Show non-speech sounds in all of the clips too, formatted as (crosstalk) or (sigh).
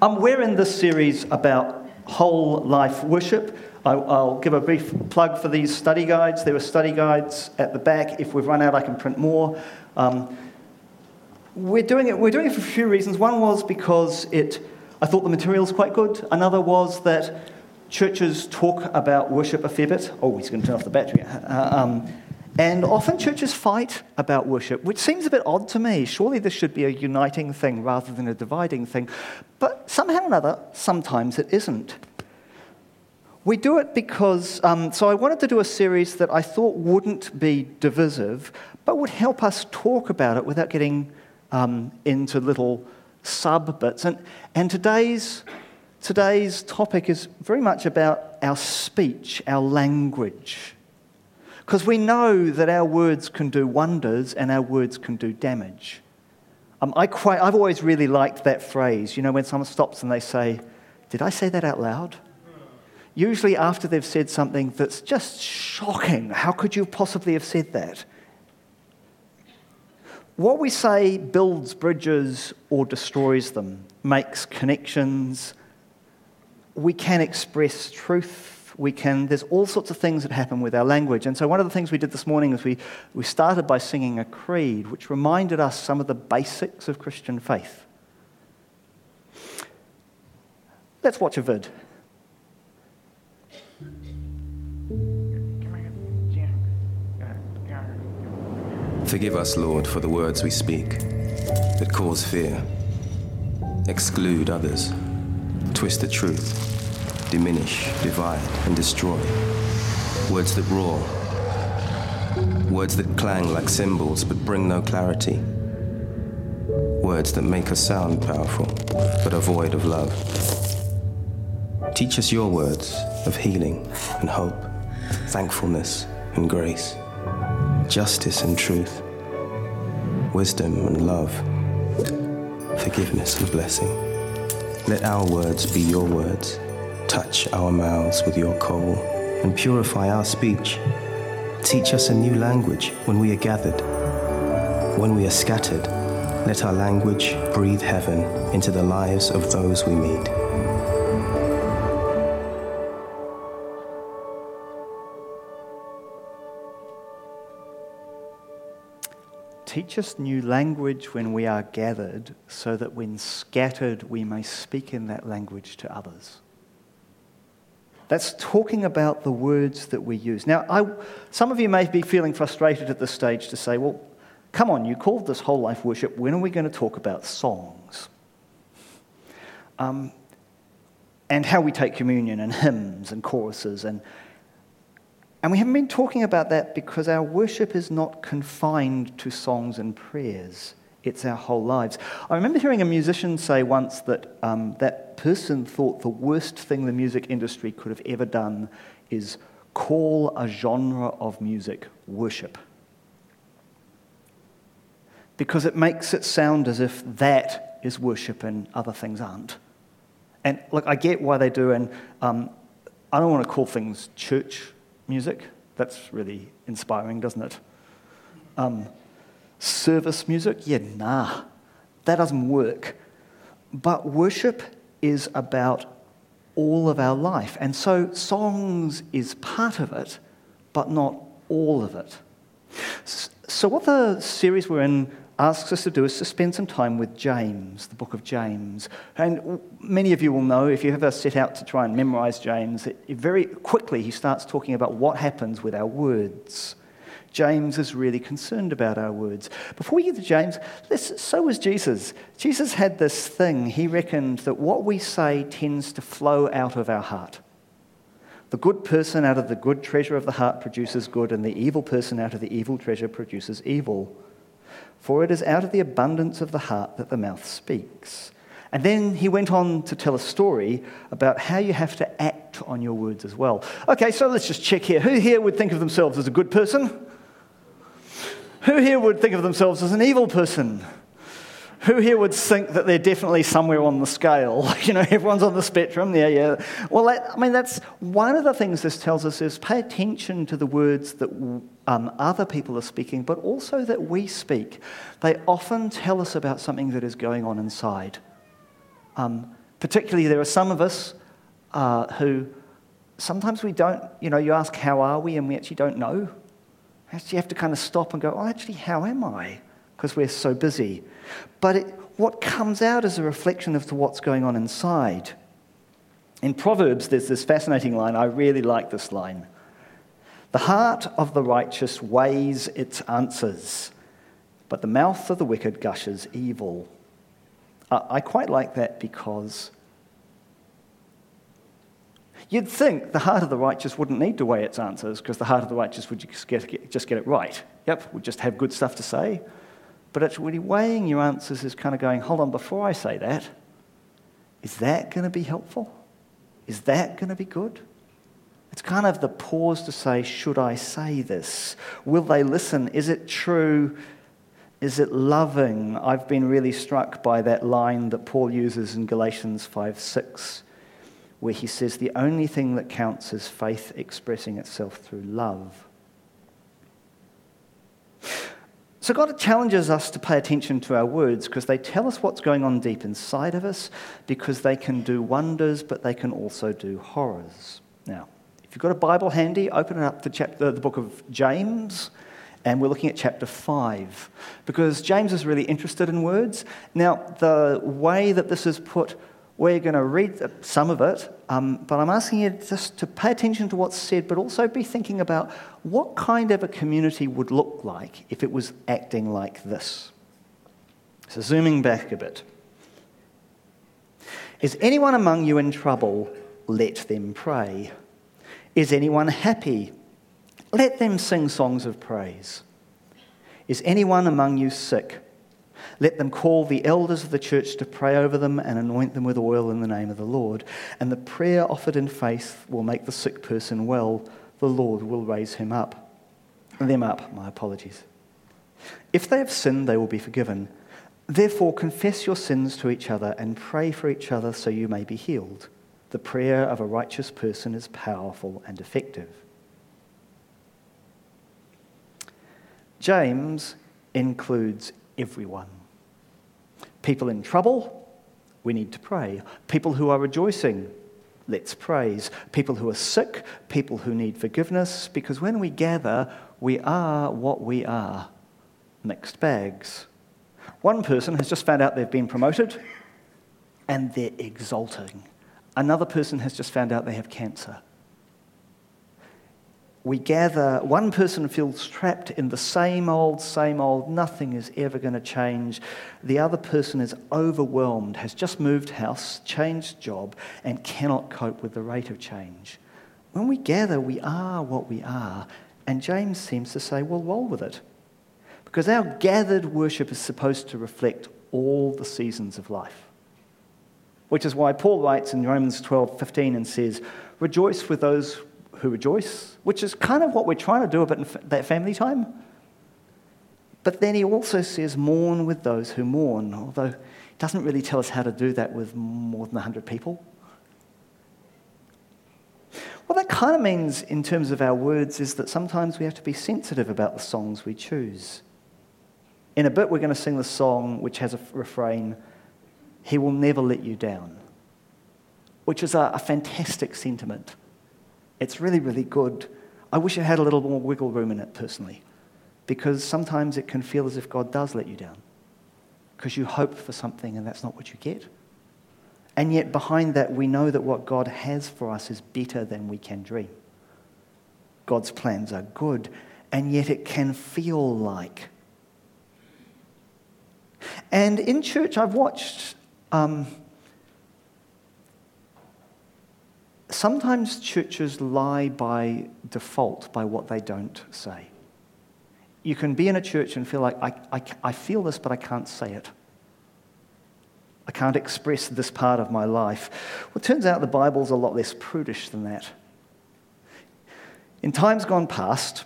Um, we're in this series about whole life worship. I, will give a brief plug for these study guides. There are study guides at the back. If we've run out, I can print more. Um, we're, doing it, we're doing it for a few reasons. One was because it, I thought the material was quite good. Another was that churches talk about worship a fair bit. Oh, he's going to turn off the battery. Uh, um, and often churches fight about worship, which seems a bit odd to me. Surely this should be a uniting thing rather than a dividing thing. But somehow or another, sometimes it isn't. We do it because, um, so I wanted to do a series that I thought wouldn't be divisive, but would help us talk about it without getting um, into little sub bits. And, and today's, today's topic is very much about our speech, our language. Because we know that our words can do wonders and our words can do damage. Um, I quite, I've always really liked that phrase, you know, when someone stops and they say, Did I say that out loud? Usually after they've said something that's just shocking. How could you possibly have said that? What we say builds bridges or destroys them, makes connections. We can express truth we can, there's all sorts of things that happen with our language. And so, one of the things we did this morning is we, we started by singing a creed, which reminded us some of the basics of Christian faith. Let's watch a vid. Forgive us, Lord, for the words we speak that cause fear, exclude others, twist the truth diminish, divide, and destroy. Words that roar. Words that clang like cymbals but bring no clarity. Words that make us sound powerful but are void of love. Teach us your words of healing and hope, thankfulness and grace, justice and truth, wisdom and love, forgiveness and blessing. Let our words be your words Touch our mouths with your coal and purify our speech. Teach us a new language when we are gathered. When we are scattered, let our language breathe heaven into the lives of those we meet. Teach us new language when we are gathered, so that when scattered, we may speak in that language to others. That's talking about the words that we use. Now, I, some of you may be feeling frustrated at this stage to say, well, come on, you called this whole life worship. When are we going to talk about songs? Um, and how we take communion and hymns and choruses. And, and we haven't been talking about that because our worship is not confined to songs and prayers it's our whole lives. I remember hearing a musician say once that um, that person thought the worst thing the music industry could have ever done is call a genre of music worship. Because it makes it sound as if that is worship and other things aren't. And look, I get why they do, and um, I don't want to call things church music. That's really inspiring, doesn't it? Um, service music? Yeah, nah, that doesn't work. But worship is about all of our life. And so songs is part of it, but not all of it. So, what the series we're in asks us to do is to spend some time with James, the book of James. And many of you will know, if you ever set out to try and memorize James, it, very quickly he starts talking about what happens with our words. James is really concerned about our words. Before we get to James, so was Jesus. Jesus had this thing. He reckoned that what we say tends to flow out of our heart. The good person out of the good treasure of the heart produces good, and the evil person out of the evil treasure produces evil. For it is out of the abundance of the heart that the mouth speaks. And then he went on to tell a story about how you have to act on your words as well. Okay, so let's just check here. Who here would think of themselves as a good person? Who here would think of themselves as an evil person? Who here would think that they're definitely somewhere on the scale? (laughs) You know, everyone's on the spectrum. Yeah, yeah. Well, that, I mean, that's one of the things this tells us is pay attention to the words that um, other people are speaking, but also that we speak. They often tell us about something that is going on inside. Um, Particularly, there are some of us uh, who sometimes we don't, you know, you ask, How are we? and we actually don't know. Actually, you have to kind of stop and go, Oh, actually, how am I? Because we're so busy. But it, what comes out is a reflection of what's going on inside. In Proverbs, there's this fascinating line. I really like this line. The heart of the righteous weighs its answers, but the mouth of the wicked gushes evil. I quite like that because you'd think the heart of the righteous wouldn't need to weigh its answers because the heart of the righteous would just get, just get it right. Yep, would just have good stuff to say. But actually, weighing your answers is kind of going, hold on, before I say that, is that going to be helpful? Is that going to be good? It's kind of the pause to say, should I say this? Will they listen? Is it true? Is it loving? I've been really struck by that line that Paul uses in Galatians 5 6, where he says, The only thing that counts is faith expressing itself through love. So, God challenges us to pay attention to our words because they tell us what's going on deep inside of us, because they can do wonders, but they can also do horrors. Now, if you've got a Bible handy, open it up to chapter, uh, the book of James, and we're looking at chapter 5, because James is really interested in words. Now, the way that this is put, we're going to read some of it, um, but I'm asking you just to pay attention to what's said, but also be thinking about what kind of a community would look like if it was acting like this. So, zooming back a bit. Is anyone among you in trouble? Let them pray. Is anyone happy? Let them sing songs of praise. Is anyone among you sick? Let them call the elders of the church to pray over them and anoint them with oil in the name of the Lord. And the prayer offered in faith will make the sick person well. The Lord will raise him up. Them up, my apologies. If they have sinned, they will be forgiven. Therefore, confess your sins to each other and pray for each other so you may be healed. The prayer of a righteous person is powerful and effective. James includes everyone. People in trouble, we need to pray. People who are rejoicing, let's praise. People who are sick, people who need forgiveness, because when we gather, we are what we are mixed bags. One person has just found out they've been promoted and they're exulting. Another person has just found out they have cancer. We gather, one person feels trapped in the same old, same old, nothing is ever going to change. The other person is overwhelmed, has just moved house, changed job, and cannot cope with the rate of change. When we gather, we are what we are. And James seems to say, well, roll with it. Because our gathered worship is supposed to reflect all the seasons of life which is why Paul writes in Romans 12 15 and says, Rejoice with those who rejoice, which is kind of what we're trying to do a bit in that family time. But then he also says, Mourn with those who mourn, although he doesn't really tell us how to do that with more than 100 people. What that kind of means in terms of our words is that sometimes we have to be sensitive about the songs we choose. In a bit, we're going to sing the song which has a refrain he will never let you down, which is a, a fantastic sentiment. It's really, really good. I wish it had a little more wiggle room in it personally, because sometimes it can feel as if God does let you down, because you hope for something and that's not what you get. And yet, behind that, we know that what God has for us is better than we can dream. God's plans are good, and yet it can feel like. And in church, I've watched um, sometimes churches lie by default by what they don't say. You can be in a church and feel like, I, I, I feel this, but I can't say it. I can't express this part of my life. Well, it turns out the Bible's a lot less prudish than that. In times gone past,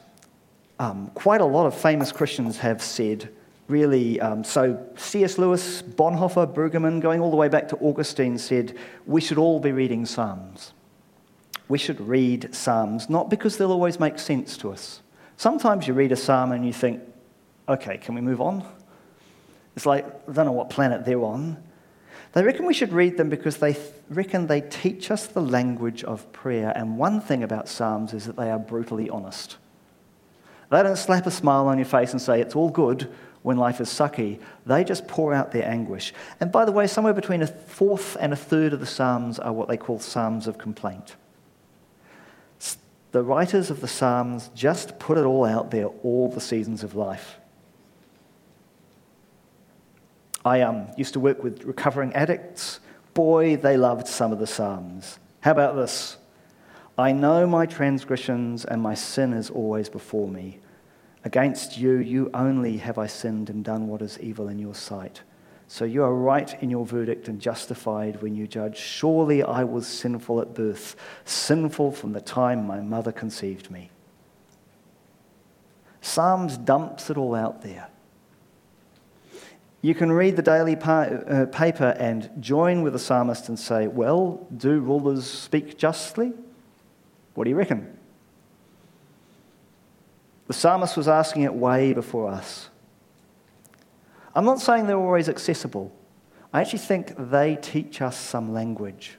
um, quite a lot of famous Christians have said, really, um, so C.S. Lewis, Bonhoeffer, Brueggemann, going all the way back to Augustine, said we should all be reading Psalms. We should read Psalms, not because they'll always make sense to us. Sometimes you read a psalm and you think, okay, can we move on? It's like, I don't know what planet they're on. They reckon we should read them because they th- reckon they teach us the language of prayer. And one thing about Psalms is that they are brutally honest. They don't slap a smile on your face and say, it's all good when life is sucky. They just pour out their anguish. And by the way, somewhere between a fourth and a third of the Psalms are what they call Psalms of complaint. The writers of the Psalms just put it all out there, all the seasons of life. I um, used to work with recovering addicts. Boy, they loved some of the Psalms. How about this? I know my transgressions and my sin is always before me. Against you, you only have I sinned and done what is evil in your sight. So you are right in your verdict and justified when you judge. Surely I was sinful at birth, sinful from the time my mother conceived me. Psalms dumps it all out there. You can read the daily pa- uh, paper and join with the psalmist and say, Well, do rulers speak justly? What do you reckon? The psalmist was asking it way before us. I'm not saying they're always accessible. I actually think they teach us some language,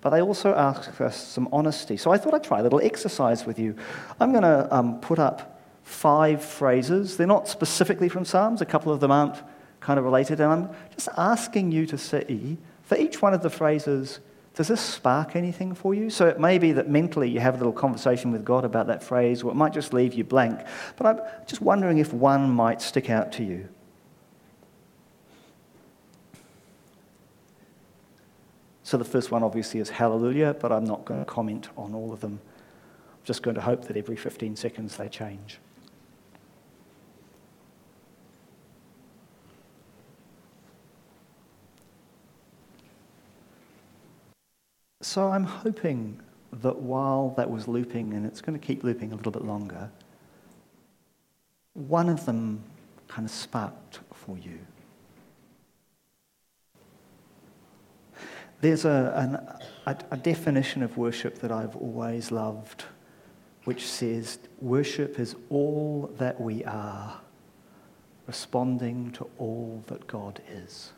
but they also ask us some honesty. So I thought I'd try a little exercise with you. I'm going to um, put up five phrases. They're not specifically from Psalms, a couple of them aren't kind of related, and I'm just asking you to see for each one of the phrases does this spark anything for you? So it may be that mentally you have a little conversation with God about that phrase, or it might just leave you blank. But I'm just wondering if one might stick out to you. So the first one obviously is hallelujah, but I'm not going to comment on all of them. I'm just going to hope that every 15 seconds they change. So I'm hoping that while that was looping, and it's going to keep looping a little bit longer, one of them kind of sparked for you. There's a, an, a, a definition of worship that I've always loved, which says worship is all that we are, responding to all that God is.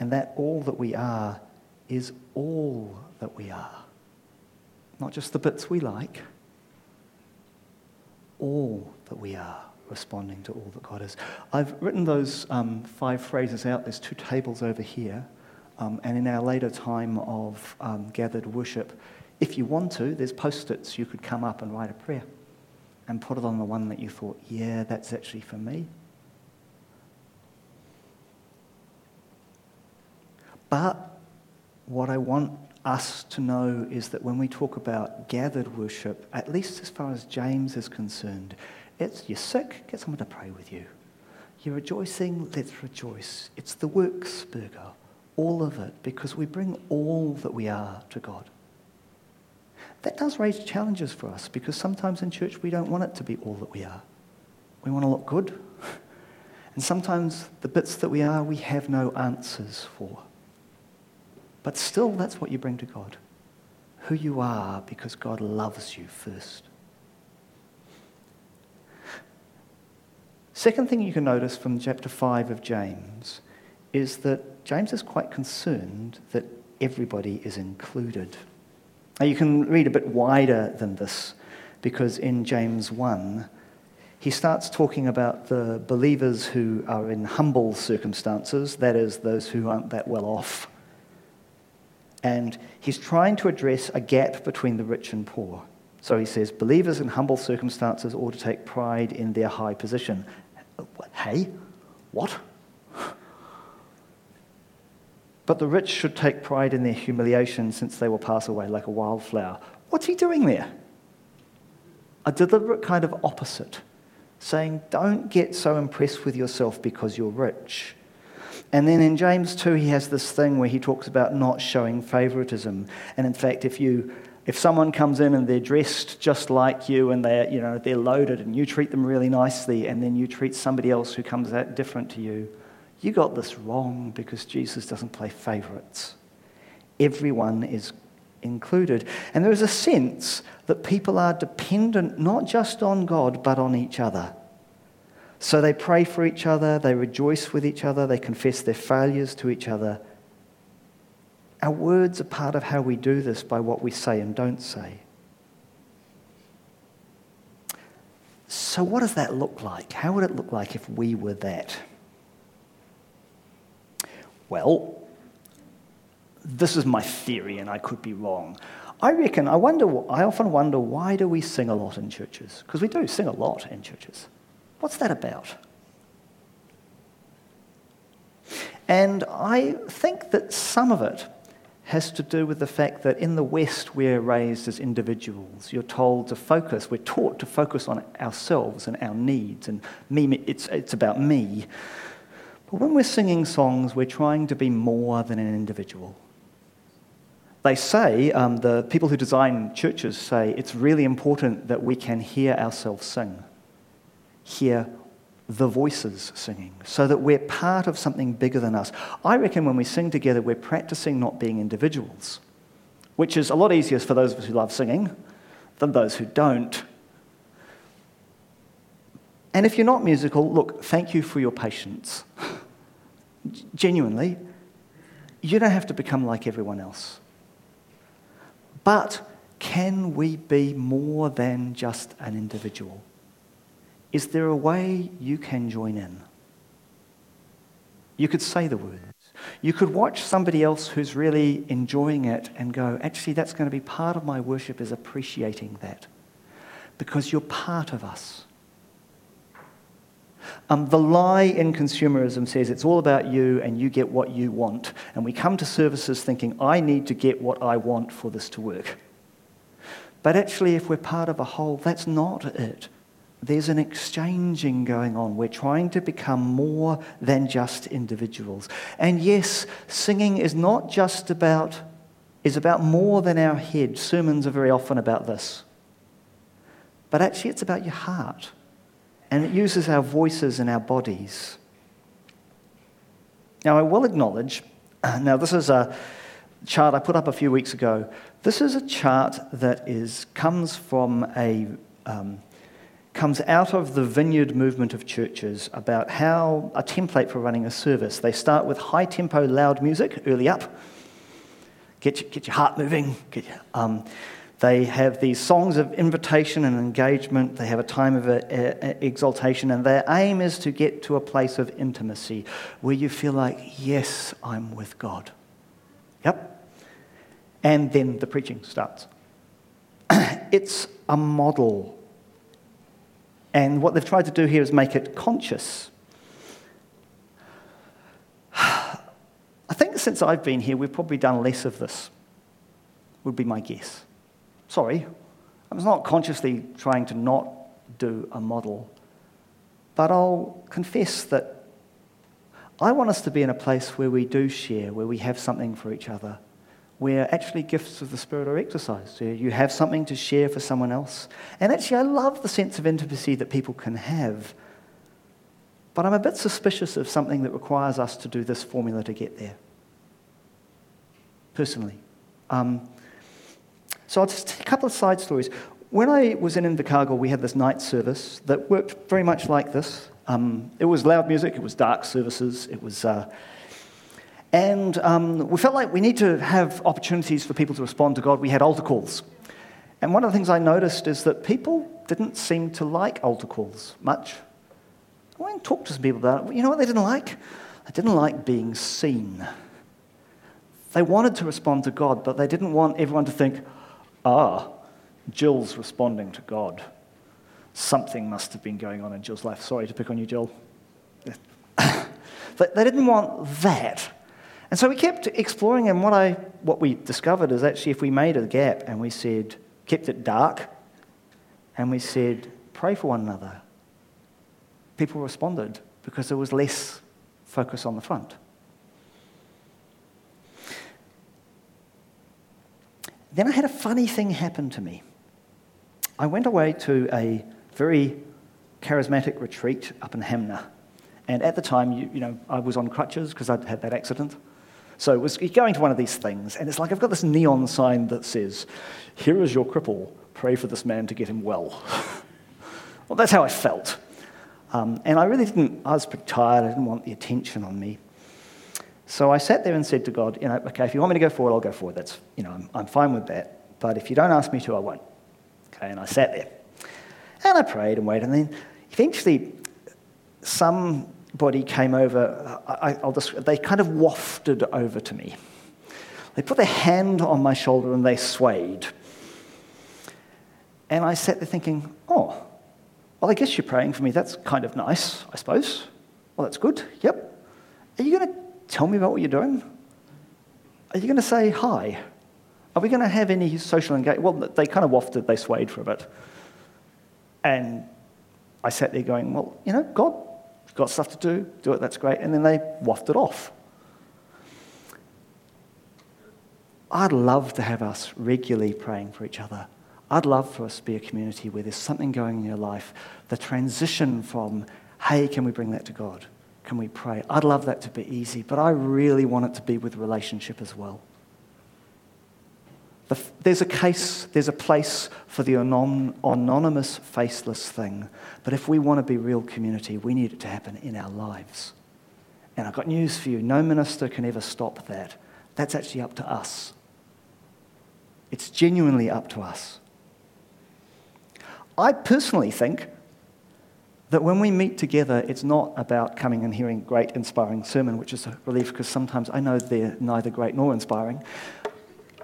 And that all that we are is all that we are. Not just the bits we like, all that we are responding to all that God is. I've written those um, five phrases out. There's two tables over here. Um, and in our later time of um, gathered worship, if you want to, there's post its you could come up and write a prayer and put it on the one that you thought, yeah, that's actually for me. But what I want us to know is that when we talk about gathered worship, at least as far as James is concerned, it's you're sick, get someone to pray with you. You're rejoicing, let's rejoice. It's the works burger, all of it, because we bring all that we are to God. That does raise challenges for us because sometimes in church we don't want it to be all that we are. We want to look good. (laughs) And sometimes the bits that we are, we have no answers for. But still, that's what you bring to God who you are because God loves you first. Second thing you can notice from chapter 5 of James is that James is quite concerned that everybody is included. Now, you can read a bit wider than this because in James 1, he starts talking about the believers who are in humble circumstances, that is, those who aren't that well off and he's trying to address a gap between the rich and poor. So he says, believers in humble circumstances ought to take pride in their high position. Hey, what? But the rich should take pride in their humiliation since they will pass away like a wildflower. What's he doing there? A deliberate kind of opposite, saying, don't get so impressed with yourself because you're rich. And then in James 2, he has this thing where he talks about not showing favoritism. And in fact, if you if someone comes in and they're dressed just like you and they're, you know, they're loaded and you treat them really nicely and then you treat somebody else who comes out different to you, you got this wrong because Jesus doesn't play favorites. Everyone is included. And there is a sense that people are dependent not just on God but on each other. So they pray for each other, they rejoice with each other, they confess their failures to each other. Our words are part of how we do this by what we say and don't say. So, what does that look like? How would it look like if we were that? Well, this is my theory, and I could be wrong. I reckon, I wonder, I often wonder why do we sing a lot in churches? Because we do sing a lot in churches. What's that about? And I think that some of it has to do with the fact that in the West we're raised as individuals. You're told to focus, we're taught to focus on ourselves and our needs, and me, it's, it's about me. But when we're singing songs, we're trying to be more than an individual. They say, um, the people who design churches say, it's really important that we can hear ourselves sing, hear the voices singing, so that we're part of something bigger than us. I reckon when we sing together, we're practicing not being individuals, which is a lot easier for those of us who love singing than those who don't. And if you're not musical, look, thank you for your patience. (laughs) Genuinely, you don't have to become like everyone else. But can we be more than just an individual? Is there a way you can join in? You could say the words. You could watch somebody else who's really enjoying it and go, actually, that's going to be part of my worship is appreciating that. Because you're part of us. Um, the lie in consumerism says it's all about you and you get what you want. And we come to services thinking, I need to get what I want for this to work. But actually, if we're part of a whole, that's not it. There's an exchanging going on. We're trying to become more than just individuals. And yes, singing is not just about, is about more than our head. Sermons are very often about this. But actually, it's about your heart and it uses our voices and our bodies. Now, I will acknowledge, (clears throat) now, this is a chart I put up a few weeks ago. This is a chart that is, comes from a. Um, comes out of the vineyard movement of churches about how a template for running a service. They start with high tempo, loud music early up, get, your, get your heart moving, um, they have these songs of invitation and engagement. They have a time of exaltation, and their aim is to get to a place of intimacy where you feel like, yes, I'm with God. Yep. And then the preaching starts. (clears throat) it's a model. And what they've tried to do here is make it conscious. (sighs) I think since I've been here, we've probably done less of this, would be my guess. Sorry, I was not consciously trying to not do a model, but I'll confess that I want us to be in a place where we do share, where we have something for each other, where actually gifts of the Spirit are exercised. You have something to share for someone else. And actually, I love the sense of intimacy that people can have. But I'm a bit suspicious of something that requires us to do this formula to get there. Personally. Um, so I'll just a couple of side stories. When I was in Invercargill, we had this night service that worked very much like this. Um, it was loud music, it was dark services, it was. Uh, and um, we felt like we need to have opportunities for people to respond to God. We had altar calls. And one of the things I noticed is that people didn't seem to like altar calls much. I went and talked to some people about it. You know what they didn't like? They didn't like being seen. They wanted to respond to God, but they didn't want everyone to think, Ah, Jill's responding to God. Something must have been going on in Jill's life. Sorry to pick on you, Jill. (laughs) they didn't want that. And so we kept exploring, and what, I, what we discovered is actually if we made a gap and we said, kept it dark, and we said, pray for one another, people responded because there was less focus on the front. Then I had a funny thing happen to me. I went away to a very charismatic retreat up in Hanmer. And at the time, you, you know, I was on crutches because I'd had that accident. So it was going to one of these things, and it's like I've got this neon sign that says, Here is your cripple, pray for this man to get him well. (laughs) well, that's how I felt. Um, and I really didn't, I was pretty tired, I didn't want the attention on me. So I sat there and said to God, you know, okay, if you want me to go forward, I'll go forward. That's, you know, I'm, I'm fine with that. But if you don't ask me to, I won't. Okay, and I sat there. And I prayed and waited. And then eventually, somebody came over. I, will just, they kind of wafted over to me. They put their hand on my shoulder and they swayed. And I sat there thinking, oh, well, I guess you're praying for me. That's kind of nice, I suppose. Well, that's good. Yep. Are you going to tell me about what you're doing? Are you going to say hi? Are we going to have any social engagement? Well, they kind of wafted, they swayed for a bit. And I sat there going, well, you know, God, got stuff to do, do it, that's great. And then they wafted off. I'd love to have us regularly praying for each other. I'd love for us to be a community where there's something going in your life, the transition from, hey, can we bring that to God? Can we pray? I'd love that to be easy, but I really want it to be with relationship as well. There's a case, there's a place for the anonymous, faceless thing. But if we want to be real community, we need it to happen in our lives. And I've got news for you no minister can ever stop that. That's actually up to us. It's genuinely up to us. I personally think that when we meet together, it's not about coming and hearing great, inspiring sermon, which is a relief because sometimes I know they're neither great nor inspiring.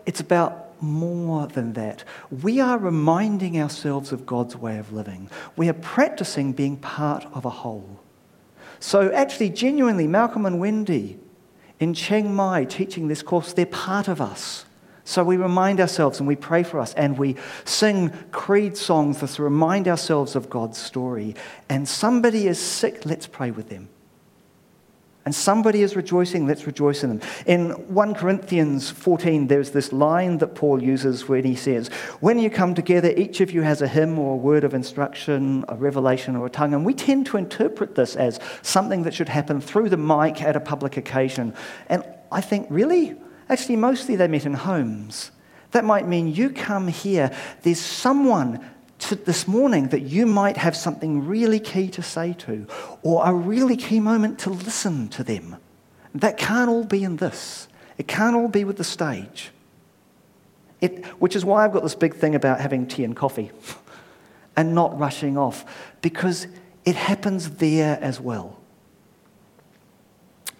It's about more than that. We are reminding ourselves of God's way of living. We are practicing being part of a whole. So, actually, genuinely, Malcolm and Wendy in Chiang Mai teaching this course, they're part of us. So we remind ourselves and we pray for us and we sing creed songs to remind ourselves of God's story. And somebody is sick, let's pray with them. And somebody is rejoicing, let's rejoice in them. In 1 Corinthians 14, there's this line that Paul uses when he says, When you come together, each of you has a hymn or a word of instruction, a revelation or a tongue. And we tend to interpret this as something that should happen through the mic at a public occasion. And I think, really? Actually, mostly they met in homes. That might mean you come here, there's someone this morning that you might have something really key to say to, or a really key moment to listen to them. That can't all be in this, it can't all be with the stage. It, which is why I've got this big thing about having tea and coffee (laughs) and not rushing off, because it happens there as well.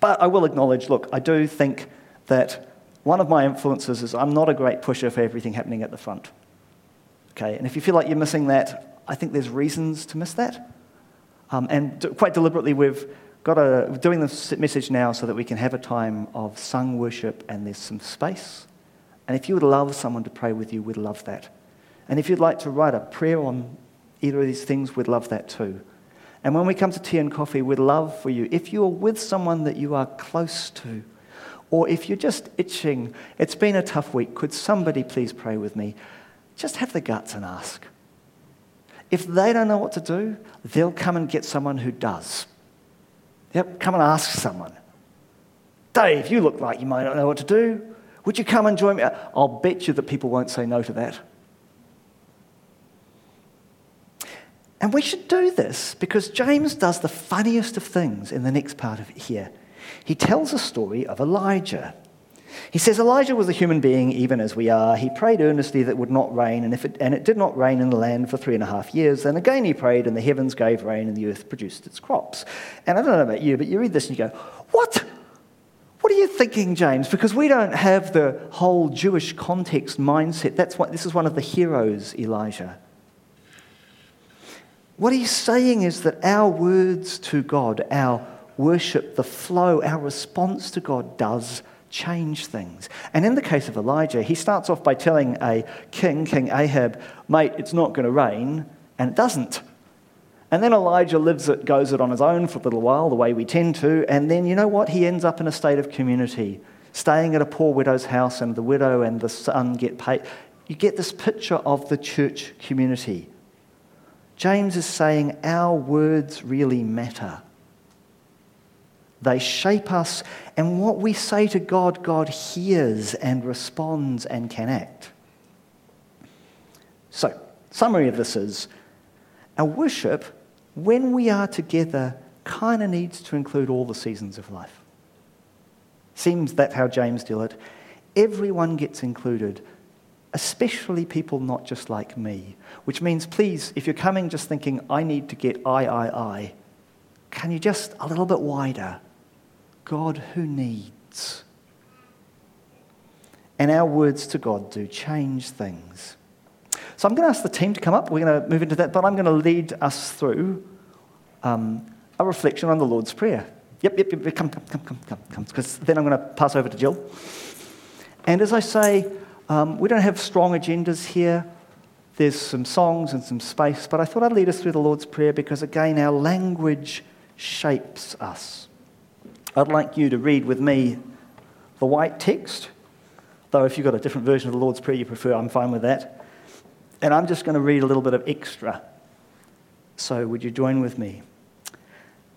But I will acknowledge look, I do think that one of my influences is I'm not a great pusher for everything happening at the front. Okay, and if you feel like you're missing that, I think there's reasons to miss that. Um, and quite deliberately, we've got a we're doing this message now so that we can have a time of sung worship and there's some space. And if you would love someone to pray with you, we'd love that. And if you'd like to write a prayer on either of these things, we'd love that too. And when we come to tea and coffee, we'd love for you, if you're with someone that you are close to, or if you're just itching, it's been a tough week, could somebody please pray with me? Just have the guts and ask. If they don't know what to do, they'll come and get someone who does. Yep, come and ask someone. Dave, you look like you might not know what to do. Would you come and join me? I'll bet you that people won't say no to that. And we should do this because James does the funniest of things in the next part of it here he tells a story of Elijah. He says Elijah was a human being, even as we are. He prayed earnestly that it would not rain, and, if it, and it did not rain in the land for three and a half years. Then again he prayed, and the heavens gave rain, and the earth produced its crops. And I don't know about you, but you read this and you go, What? What are you thinking, James? Because we don't have the whole Jewish context mindset. That's what, this is one of the heroes, Elijah. What he's saying is that our words to God, our worship, the flow, our response to God does change things. And in the case of Elijah, he starts off by telling a king, King Ahab, mate, it's not going to rain, and it doesn't. And then Elijah lives it, goes it on his own for a little while, the way we tend to, and then you know what? He ends up in a state of community, staying at a poor widow's house, and the widow and the son get paid. You get this picture of the church community. James is saying our words really matter. They shape us, and what we say to God, God hears and responds and can act. So, summary of this is our worship when we are together, kind of needs to include all the seasons of life. Seems that's how James did it. Everyone gets included, especially people not just like me. Which means, please, if you're coming just thinking, I need to get I, I, I, can you just a little bit wider? God who needs. And our words to God do change things. So I'm going to ask the team to come up. We're going to move into that, but I'm going to lead us through um, a reflection on the Lord's Prayer. Yep, yep, yep, come, come, come, come, come, come, because then I'm going to pass over to Jill. And as I say, um, we don't have strong agendas here. There's some songs and some space, but I thought I'd lead us through the Lord's Prayer because, again, our language shapes us. I'd like you to read with me the white text, though if you've got a different version of the Lord's Prayer you prefer, I'm fine with that. And I'm just going to read a little bit of extra. So, would you join with me?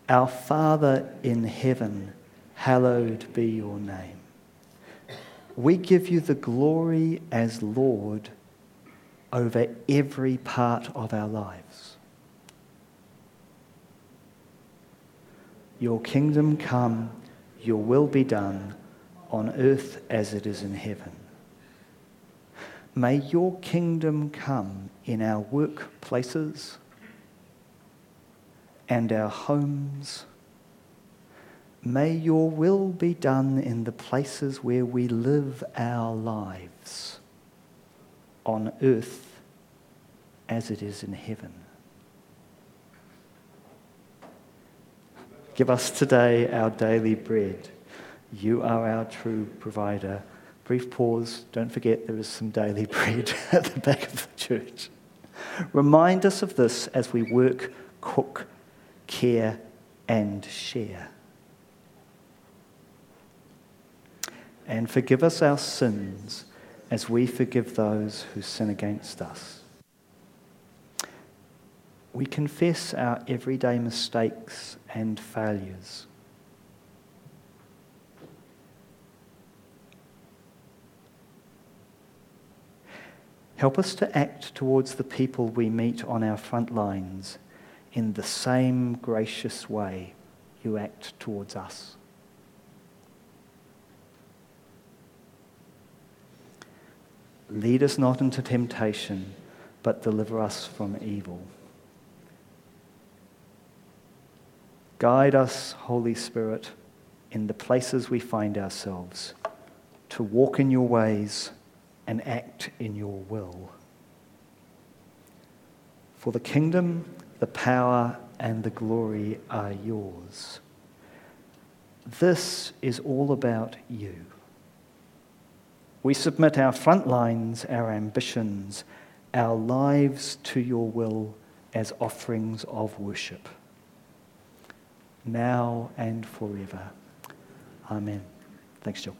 Our Father in heaven, hallowed be your name. We give you the glory as Lord over every part of our lives. Your kingdom come, your will be done on earth as it is in heaven. May your kingdom come in our workplaces and our homes. May your will be done in the places where we live our lives, on earth as it is in heaven. Give us today our daily bread. You are our true provider. Brief pause. Don't forget there is some daily (laughs) bread at the back of the church. Remind us of this as we work, cook, care, and share. And forgive us our sins as we forgive those who sin against us. We confess our everyday mistakes and failures. Help us to act towards the people we meet on our front lines in the same gracious way you act towards us. Lead us not into temptation, but deliver us from evil. Guide us, Holy Spirit, in the places we find ourselves, to walk in your ways and act in your will. For the kingdom the power and the glory are yours. This is all about you. We submit our front lines, our ambitions, our lives to your will as offerings of worship, now and forever. Amen. Thanks, Jill.